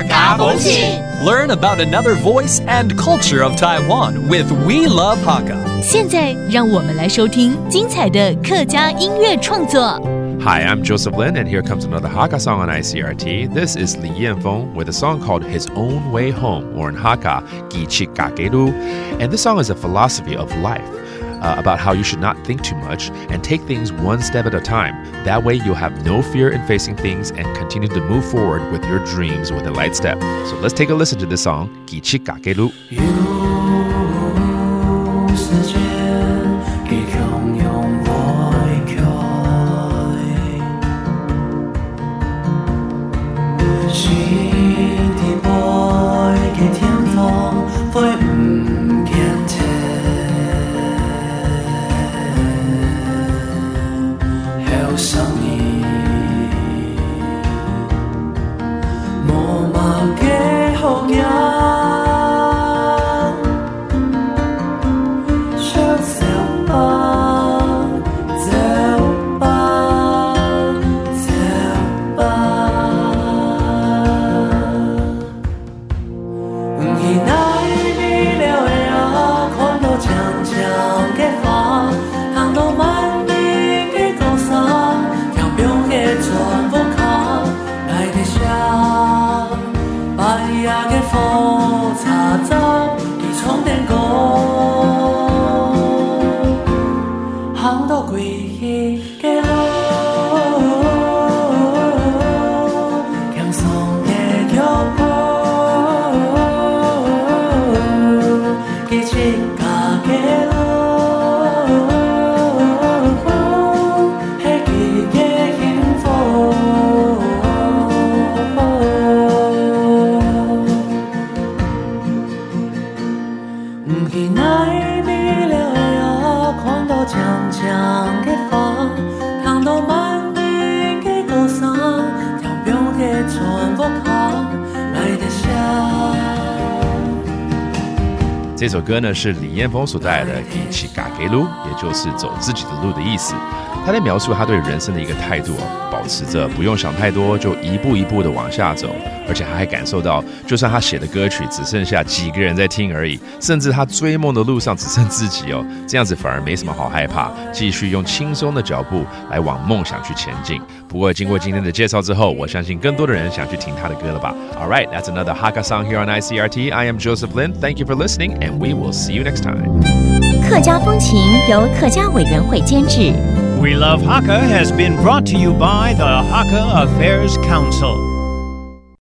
客家风情。 Learn about another voice and culture of Taiwan with We Love Hakka. 现在让我们来收听精彩的客家音乐创作。 Hi, I'm Joseph Lin, and here comes another Hakka song on ICRT. This is Li Yanfeng with a song called His Own Way Home, or in Hakka, Gi Chik Gagelu. And this song is a philosophy of life. uh, about how you should not think too much and take things one step at a time. That way, you'll have no fear in facing things and continue to move forward with your dreams with a light step. So let's take a listen to this song, Chik Gagelu. some 一南一北两好友，狂到呛呛。这首歌呢是李彦峰所带来的《一起嘎给路》，也就是走自己的路的意思。他在描述他对人生的一个态度哦，保持着不用想太多，就一步一步的往下走，而且他还感受到，就算他写的歌曲只剩下几个人在听而已，甚至他追梦的路上只剩自己哦，这样子反而没什么好害怕，继续用轻松的脚步来往梦想去前进。不过经过今天的介绍之后，我相信更多的人想去听他的歌了吧？All right, that's another Hakka song here on ICRT. I am Joseph Lin. Thank you for listening, and we will see you next time. 客家风情由客家委员会监制。 We Love Hakka has been brought to you by the Hakka Affairs Council.